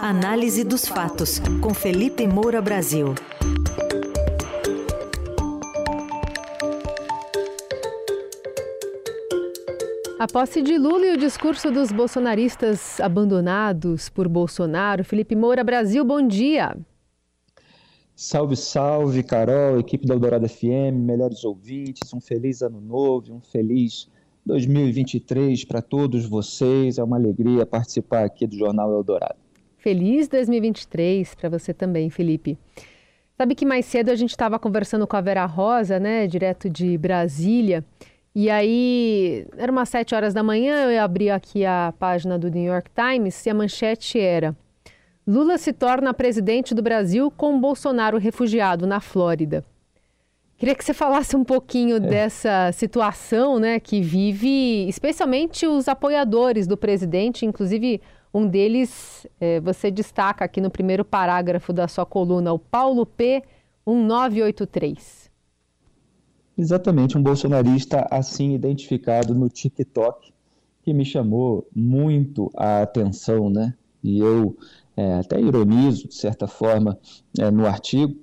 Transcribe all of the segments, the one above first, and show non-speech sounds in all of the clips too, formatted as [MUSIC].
Análise dos fatos, com Felipe Moura Brasil. A posse de Lula e o discurso dos bolsonaristas abandonados por Bolsonaro. Felipe Moura Brasil, bom dia. Salve, salve, Carol, equipe da Eldorado FM, melhores ouvintes, um feliz ano novo, um feliz 2023 para todos vocês. É uma alegria participar aqui do Jornal Eldorado. Feliz 2023 para você também, Felipe. Sabe que mais cedo a gente estava conversando com a Vera Rosa, né, direto de Brasília, e aí era umas sete horas da manhã, eu abri aqui a página do New York Times e a manchete era Lula se torna presidente do Brasil com Bolsonaro refugiado na Flórida. Queria que você falasse um pouquinho é. dessa situação né, que vive, especialmente os apoiadores do presidente, inclusive um deles é, você destaca aqui no primeiro parágrafo da sua coluna, o Paulo P. 1983. Exatamente, um bolsonarista assim identificado no TikTok, que me chamou muito a atenção, né? E eu é, até ironizo, de certa forma, é, no artigo,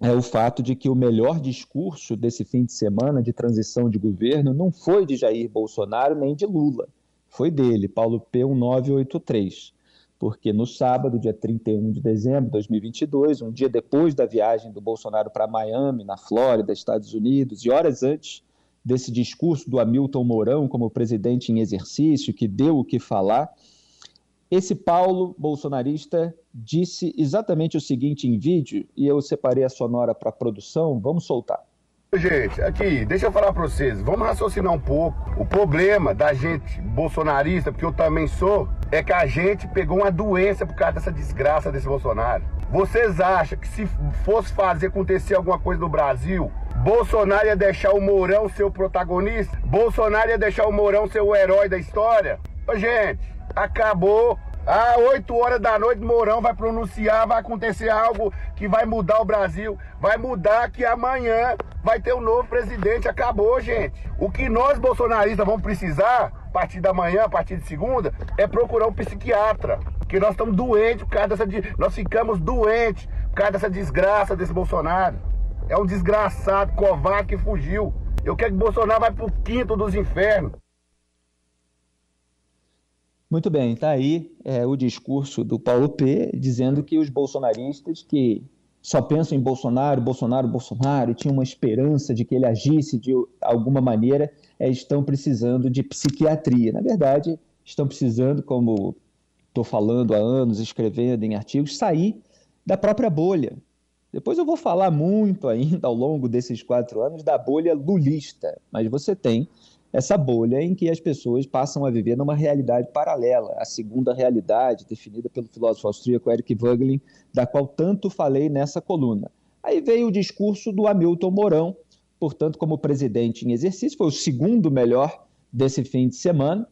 é o fato de que o melhor discurso desse fim de semana de transição de governo não foi de Jair Bolsonaro nem de Lula, foi dele, Paulo P. 1983. Porque no sábado, dia 31 de dezembro de 2022, um dia depois da viagem do Bolsonaro para Miami, na Flórida, Estados Unidos, e horas antes desse discurso do Hamilton Mourão como presidente em exercício, que deu o que falar, esse Paulo bolsonarista disse exatamente o seguinte em vídeo, e eu separei a sonora para produção, vamos soltar. Gente, aqui, deixa eu falar para vocês, vamos raciocinar um pouco. O problema da gente bolsonarista, porque eu também sou, é que a gente pegou uma doença por causa dessa desgraça desse Bolsonaro. Vocês acham que se fosse fazer acontecer alguma coisa no Brasil, Bolsonaro ia deixar o Mourão ser o protagonista? Bolsonaro ia deixar o Mourão ser o herói da história? Gente, acabou. Às 8 horas da noite, Mourão vai pronunciar, vai acontecer algo que vai mudar o Brasil. Vai mudar que amanhã vai ter um novo presidente. Acabou, gente. O que nós bolsonaristas vamos precisar, a partir da manhã, a partir de segunda, é procurar um psiquiatra. Porque nós estamos doentes por causa dessa. Nós ficamos doentes por causa dessa desgraça desse Bolsonaro. É um desgraçado, covarde que fugiu. Eu quero que Bolsonaro vá pro quinto dos infernos. Muito bem, está aí é, o discurso do Paulo P. dizendo que os bolsonaristas que só pensam em Bolsonaro, Bolsonaro, Bolsonaro, e tinham uma esperança de que ele agisse de alguma maneira, é, estão precisando de psiquiatria. Na verdade, estão precisando, como estou falando há anos, escrevendo em artigos, sair da própria bolha. Depois eu vou falar muito ainda ao longo desses quatro anos da bolha lulista, mas você tem essa bolha em que as pessoas passam a viver numa realidade paralela, a segunda realidade, definida pelo filósofo austríaco Eric Voegelin, da qual tanto falei nessa coluna. Aí veio o discurso do Hamilton Mourão, portanto, como presidente em exercício, foi o segundo melhor desse fim de semana.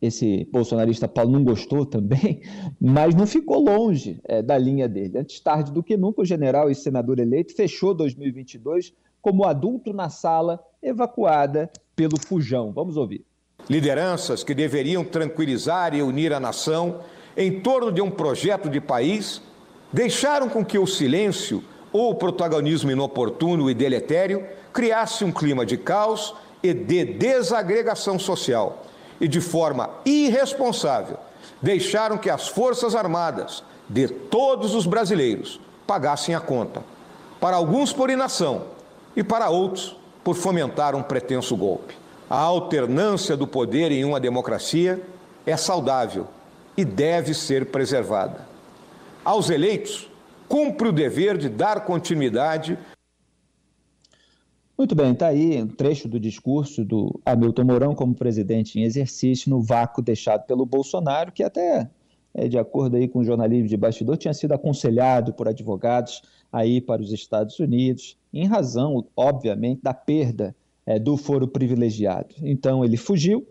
Esse bolsonarista Paulo não gostou também, [LAUGHS] mas não ficou longe é, da linha dele. Antes tarde do que nunca, o general e senador eleito fechou 2022 como adulto na sala, evacuada pelo Fujão. Vamos ouvir. Lideranças que deveriam tranquilizar e unir a nação em torno de um projeto de país deixaram com que o silêncio ou o protagonismo inoportuno e deletério criasse um clima de caos e de desagregação social e de forma irresponsável deixaram que as Forças Armadas de todos os brasileiros pagassem a conta. Para alguns por inação, e para outros por fomentar um pretenso golpe. A alternância do poder em uma democracia é saudável e deve ser preservada. Aos eleitos, cumpre o dever de dar continuidade. Muito bem, está aí um trecho do discurso do Hamilton Mourão como presidente em exercício no vácuo deixado pelo Bolsonaro, que até, é, de acordo aí com o jornalismo de bastidor, tinha sido aconselhado por advogados aí para os Estados Unidos, em razão, obviamente, da perda é, do foro privilegiado. Então ele fugiu,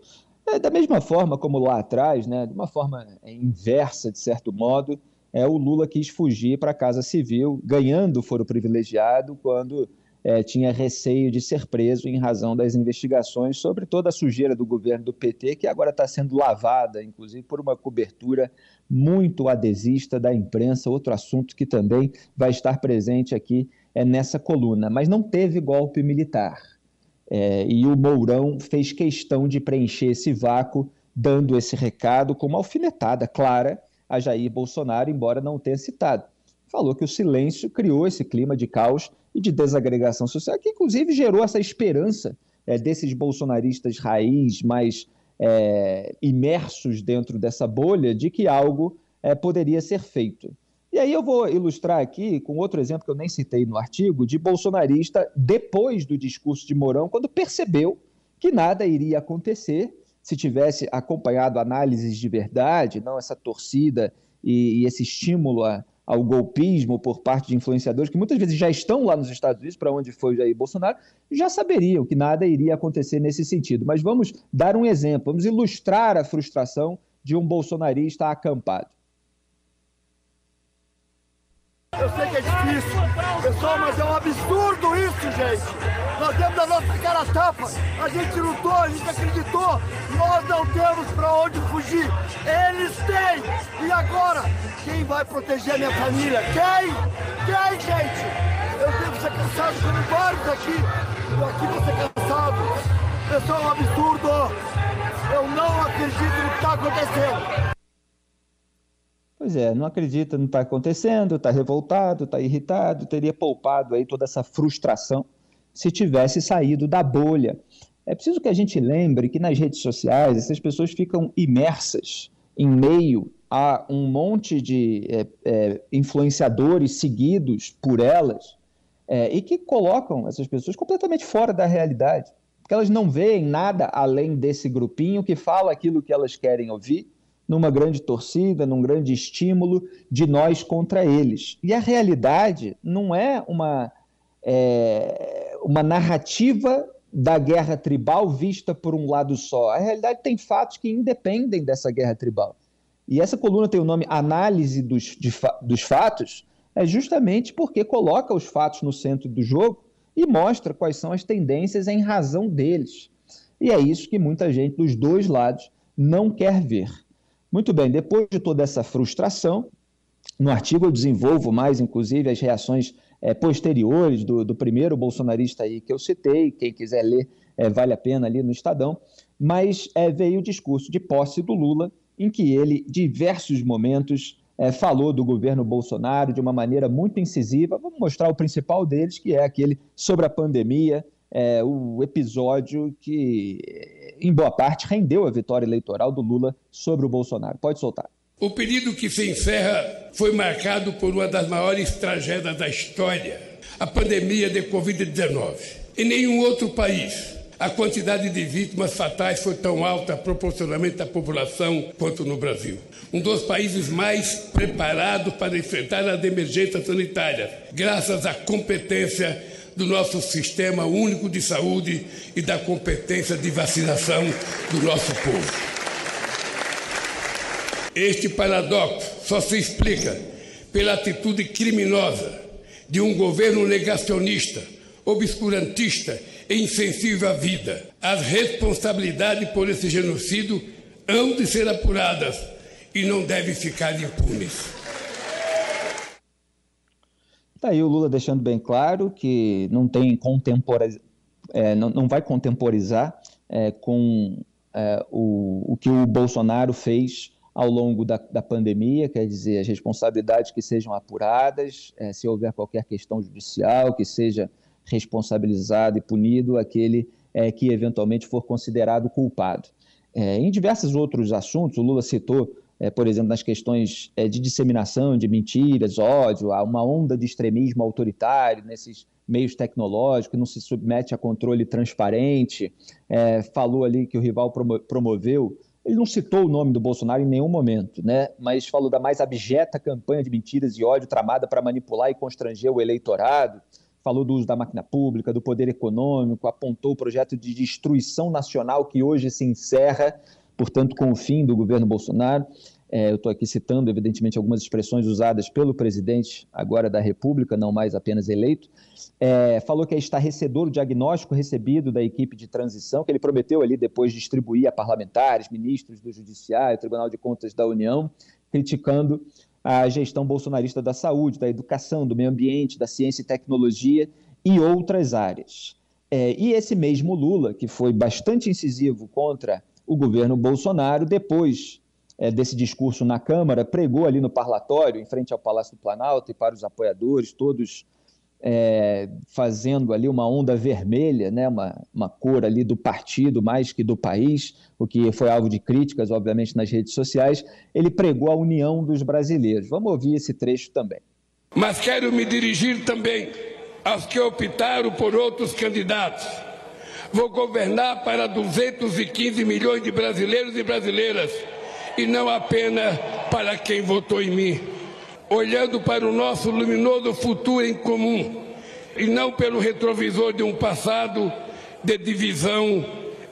é, da mesma forma como lá atrás, né, de uma forma é, inversa, de certo modo, é, o Lula quis fugir para a Casa Civil, ganhando o foro privilegiado quando é, tinha receio de ser preso em razão das investigações sobre toda a sujeira do governo do PT, que agora está sendo lavada, inclusive por uma cobertura muito adesista da imprensa, outro assunto que também vai estar presente aqui é, nessa coluna. Mas não teve golpe militar. É, e o Mourão fez questão de preencher esse vácuo, dando esse recado com uma alfinetada clara a Jair Bolsonaro, embora não tenha citado. Falou que o silêncio criou esse clima de caos e de desagregação social, que inclusive gerou essa esperança é, desses bolsonaristas raiz mais é, imersos dentro dessa bolha de que algo é, poderia ser feito. E aí eu vou ilustrar aqui com outro exemplo que eu nem citei no artigo, de bolsonarista depois do discurso de Mourão, quando percebeu que nada iria acontecer se tivesse acompanhado análises de verdade, não essa torcida e, e esse estímulo a, ao golpismo por parte de influenciadores que muitas vezes já estão lá nos Estados Unidos, para onde foi Jair Bolsonaro, já saberiam que nada iria acontecer nesse sentido. Mas vamos dar um exemplo, vamos ilustrar a frustração de um bolsonarista acampado. Eu sei que é difícil, pessoal, mas é um absurdo isso, gente. Nós temos a nossa cara tapa, a gente lutou, a gente acreditou, nós não temos para onde fugir. Eles têm! E agora? Quem vai proteger a minha família? Quem? Quem, gente? Eu devo ser cansado como vários aqui. Eu aqui vou ser cansado. Pessoal, é um absurdo. Eu não acredito no que está acontecendo. Pois é, não acredita que está acontecendo, está revoltado, está irritado, teria poupado aí toda essa frustração se tivesse saído da bolha. É preciso que a gente lembre que nas redes sociais essas pessoas ficam imersas em meio a um monte de é, é, influenciadores seguidos por elas é, e que colocam essas pessoas completamente fora da realidade, porque elas não veem nada além desse grupinho que fala aquilo que elas querem ouvir numa grande torcida, num grande estímulo de nós contra eles. E a realidade não é uma, é, uma narrativa da guerra tribal vista por um lado só. A realidade tem fatos que independem dessa guerra tribal. E essa coluna tem o nome Análise dos, de, dos Fatos, é justamente porque coloca os fatos no centro do jogo e mostra quais são as tendências em razão deles. E é isso que muita gente dos dois lados não quer ver. Muito bem, depois de toda essa frustração, no artigo eu desenvolvo mais, inclusive, as reações é, posteriores do, do, primeiro bolsonarista aí que eu citei, quem quiser ler, é, vale a pena ali no Estadão, mas é, veio o discurso de posse do Lula, em que ele, diversos momentos, falou do governo Bolsonaro de uma maneira muito incisiva. Vamos mostrar o principal deles, que é aquele sobre a pandemia, é, o episódio que, em boa parte, rendeu a vitória eleitoral do Lula sobre o Bolsonaro. Pode soltar. O período que se encerra foi marcado por uma das maiores tragédias da história, a pandemia de Covid-19. Em nenhum outro país a quantidade de vítimas fatais foi tão alta proporcionalmente à população quanto no Brasil. Um dos países mais preparados para enfrentar as emergências sanitárias, graças à competência do nosso sistema único de saúde e da competência de vacinação do nosso povo. Este paradoxo só se explica pela atitude criminosa de um governo negacionista, obscurantista e insensível à vida. As responsabilidades por esse genocídio hão de ser apuradas e não devem ficar impunes. Está aí o Lula deixando bem claro que não tem contemporiz... É, não, não, vai contemporizar é, com é, o, o que o Bolsonaro fez ao longo da, da, pandemia, quer dizer, as responsabilidades que sejam apuradas, é, se houver qualquer questão judicial, que seja responsabilizado e punido aquele é, que eventualmente for considerado culpado. É, em diversos outros assuntos, o Lula citou é, por exemplo, nas questões é, de disseminação de mentiras, ódio, há uma onda de extremismo autoritário nesses meios tecnológicos, não se submete a controle transparente. É, falou ali que o rival promo promoveu. Ele não citou o nome do Bolsonaro em nenhum momento, né? mas falou da mais abjeta campanha de mentiras e ódio tramada para manipular e constranger o eleitorado. Falou do uso da máquina pública, do poder econômico, apontou o projeto de destruição nacional que hoje se encerra portanto, com o fim do governo Bolsonaro. É, eu estou aqui citando, evidentemente, algumas expressões usadas pelo presidente agora da República, não mais apenas eleito. É, falou que é estarrecedor o diagnóstico recebido da equipe de transição, que ele prometeu ali depois distribuir a parlamentares, ministros do Judiciário, Tribunal de Contas da União, criticando a gestão bolsonarista da saúde, da educação, do meio ambiente, da ciência e tecnologia e outras áreas. É, e esse mesmo Lula, que foi bastante incisivo contra o governo Bolsonaro, depois é, desse discurso na Câmara, pregou ali no parlatório, em frente ao Palácio do Planalto e para os apoiadores, todos é, fazendo ali uma onda vermelha, né, uma, uma cor ali do partido mais que do país, o que foi alvo de críticas, obviamente, nas redes sociais. Ele pregou a união dos brasileiros. Vamos ouvir esse trecho também. Mas quero me dirigir também aos que optaram por outros candidatos. Vou governar para 215 milhões de brasileiros e brasileiras e não apenas para quem votou em mim olhando para o nosso luminoso futuro em comum e não pelo retrovisor de um passado de divisão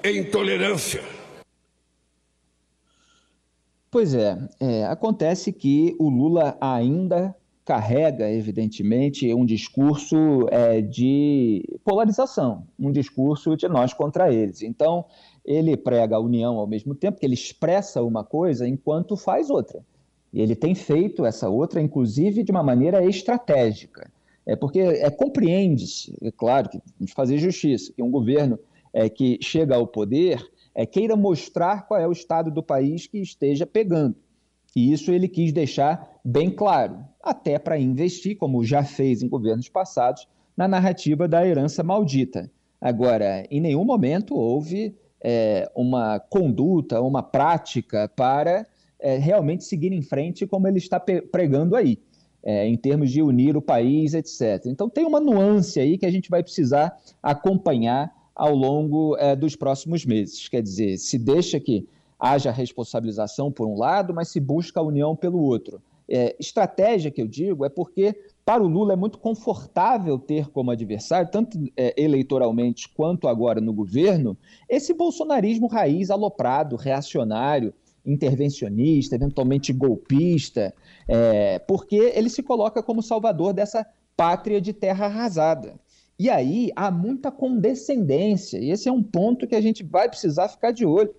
e intolerância. Pois é, é, acontece que o Lula ainda carrega, evidentemente, um discurso é, de polarização, um discurso de nós contra eles. Então, ele prega a união ao mesmo tempo que ele expressa uma coisa enquanto faz outra. E ele tem feito essa outra, inclusive, de uma maneira estratégica. É porque é, compreende-se, é claro, que vamos fazer justiça, que um governo é, que chega ao poder é, queira mostrar qual é o estado do país que esteja pegando. E isso ele quis deixar bem claro, até para investir, como já fez em governos passados, na narrativa da herança maldita. Agora, em nenhum momento houve é, uma conduta, uma prática para é, realmente seguir em frente como ele está pregando aí, é, em termos de unir o país, etc. Então tem uma nuance aí que a gente vai precisar acompanhar ao longo é, dos próximos meses. Quer dizer, se deixa que haja responsabilização por um lado, mas se busca a união pelo outro. É, estratégia que eu digo é porque para o Lula é muito confortável ter como adversário, tanto é, eleitoralmente quanto agora no governo, esse bolsonarismo raiz aloprado, reacionário, intervencionista, eventualmente golpista, é, porque ele se coloca como salvador dessa pátria de terra arrasada. E aí há muita condescendência, e esse é um ponto que a gente vai precisar ficar de olho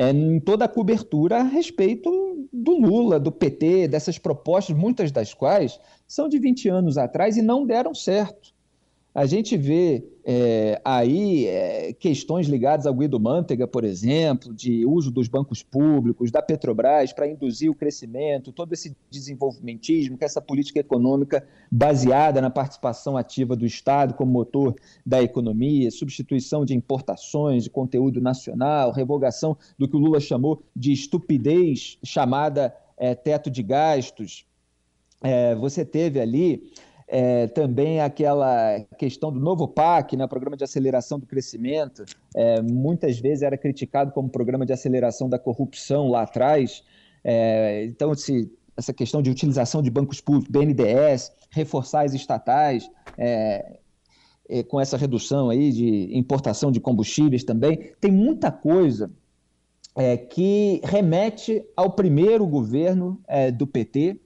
é, em toda a cobertura a respeito do Lula, do PT, dessas propostas, muitas das quais são de 20 anos atrás e não deram certo. A gente vê é, aí é, questões ligadas ao Guido Mantega, por exemplo, de uso dos bancos públicos, da Petrobras para induzir o crescimento, todo esse desenvolvimentismo, que é essa política econômica baseada na participação ativa do Estado como motor da economia, substituição de importações de conteúdo nacional, revogação do que o Lula chamou de estupidez chamada é, teto de gastos. É, você teve ali é, também aquela questão do novo PAC, né, Programa de Aceleração do Crescimento, é, muitas vezes era criticado como programa de aceleração da corrupção lá atrás. É, então, se, essa questão de utilização de bancos públicos, BNDES, reforçar as estatais, é, é, com essa redução aí de importação de combustíveis também, tem muita coisa é, que remete ao primeiro governo do PT,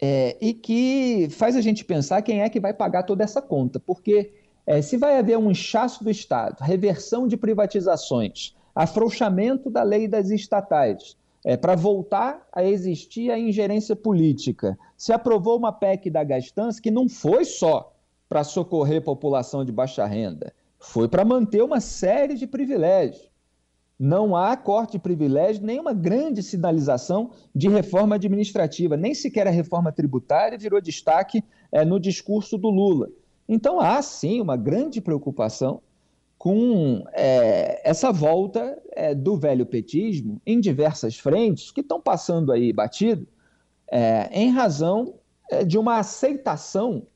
é, e que faz a gente pensar quem é que vai pagar toda essa conta, porque é, se vai haver um inchaço do Estado, reversão de privatizações, afrouxamento da lei das estatais, é, para voltar a existir a ingerência política, se aprovou uma PEC da gastança que não foi só para socorrer a população de baixa renda, foi para manter uma série de privilégios não há corte de privilégio, nem uma grande sinalização de reforma administrativa, nem sequer a reforma tributária virou destaque é, no discurso do Lula. Então há sim uma grande preocupação com é, essa volta é, do velho petismo em diversas frentes que estão passando aí batido em razão de uma aceitação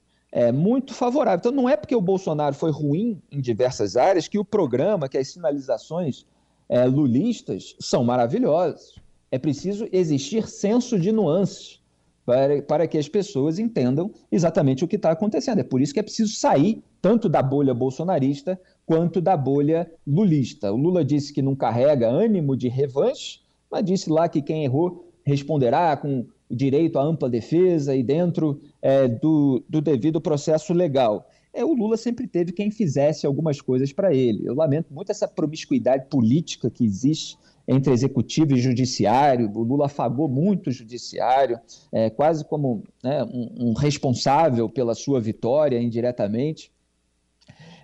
muito favorável. Então não é porque o Bolsonaro foi ruim em diversas áreas que o programa, que as sinalizações é, lulistas são maravilhosos. É preciso existir senso de nuances para, para que as pessoas entendam exatamente o que está acontecendo. É por isso que é preciso sair tanto da bolha bolsonarista quanto da bolha lulista. O Lula disse que não carrega ânimo de revanche, mas disse lá que quem errou responderá com direito à ampla defesa e dentro é, do, do devido processo legal. É, o Lula sempre teve quem fizesse algumas coisas para ele. Eu lamento muito essa promiscuidade política que existe entre executivo e judiciário. O Lula afagou muito o judiciário, é, quase como né, um, um, responsável pela sua vitória indiretamente.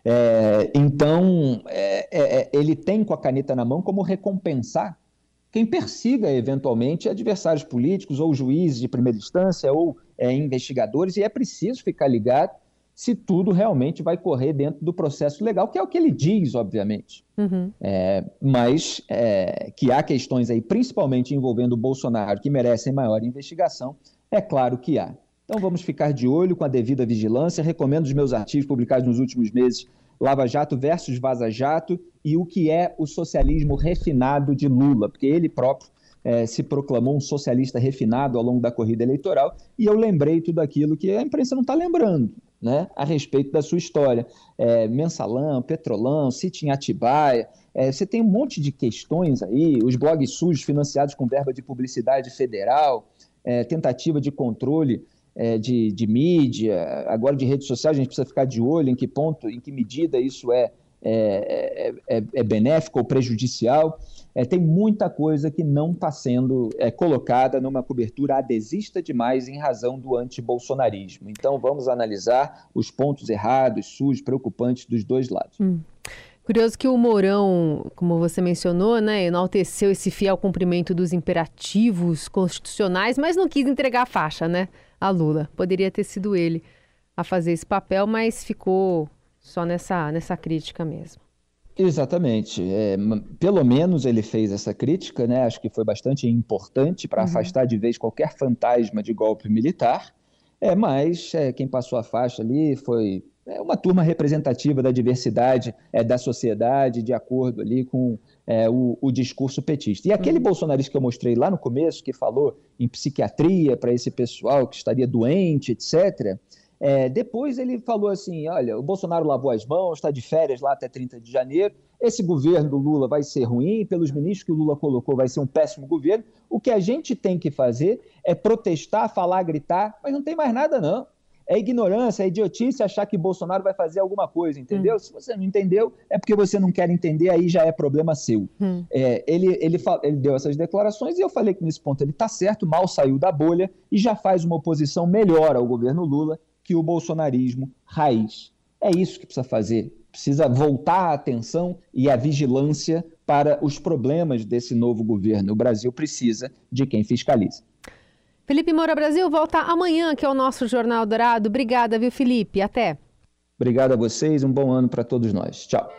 É, então, é, é, é, ele tem com a caneta na mão como recompensar quem persiga eventualmente adversários políticos ou juízes de primeira instância ou é, investigadores, e é preciso ficar ligado se tudo realmente vai correr dentro do processo legal, que é o que ele diz, obviamente. Uhum. É, mas é, que há questões aí, principalmente envolvendo o Bolsonaro, que merecem maior investigação, é claro que há. Então vamos ficar de olho com a devida vigilância. Recomendo os meus artigos publicados nos últimos meses, Lava Jato versus Vaza Jato, e o que é o socialismo refinado de Lula, porque ele próprio é, se proclamou um socialista refinado ao longo da corrida eleitoral, e eu lembrei tudo aquilo que a imprensa não está lembrando né, a respeito da sua história. É, mensalão, Petrolão, Sítio em Atibaia, é, você tem um monte de questões aí, os blogs sujos financiados com verba de publicidade federal, é, tentativa de controle é, de, de mídia, agora de redes sociais, a gente precisa ficar de olho em que ponto, em que medida isso é, é, é, é benéfico ou prejudicial é, tem muita coisa que não está sendo é, colocada numa cobertura adesista demais em razão do antibolsonarismo. Então vamos analisar os pontos errados, sujos, preocupantes dos dois lados. Hum. Curioso que o Mourão, como você mencionou, né, enalteceu esse fiel cumprimento dos imperativos constitucionais, mas não quis entregar a faixa, né, a Lula. Poderia ter sido ele a fazer esse papel, mas ficou só nessa, nessa crítica mesmo. Exatamente. É, pelo menos ele fez essa crítica, né? Acho que foi bastante importante para uhum. afastar de vez qualquer fantasma de golpe militar. É, mas é, quem passou a faixa ali foi é, uma turma representativa da diversidade é, da sociedade, de acordo ali com é, o, o, discurso petista. E aquele uhum. bolsonarista que eu mostrei lá no começo, que falou em psiquiatria para esse pessoal que estaria doente, etc., é, depois ele falou assim: olha, o Bolsonaro lavou as mãos, está de férias lá até 30 de janeiro. Esse governo do Lula vai ser ruim, pelos ministros que o Lula colocou, vai ser um péssimo governo. O que a gente tem que fazer é protestar, falar, gritar, mas não tem mais nada, não. É ignorância, é idiotice achar que Bolsonaro vai fazer alguma coisa, entendeu? Hum. Se você não entendeu, é porque você não quer entender, aí já é problema seu. Hum. É, ele, ele, ele, deu essas declarações e eu falei que nesse ponto ele está certo, mal saiu da bolha e já faz uma oposição melhor ao governo Lula que o bolsonarismo raiz. É isso que precisa fazer. Precisa voltar a atenção e a vigilância para os problemas desse novo governo. O Brasil precisa de quem fiscaliza. Felipe Moura Brasil volta amanhã, que é o nosso Jornal Dourado. Obrigada, viu, Felipe? Até. Obrigado a vocês, um bom ano para todos nós. Tchau.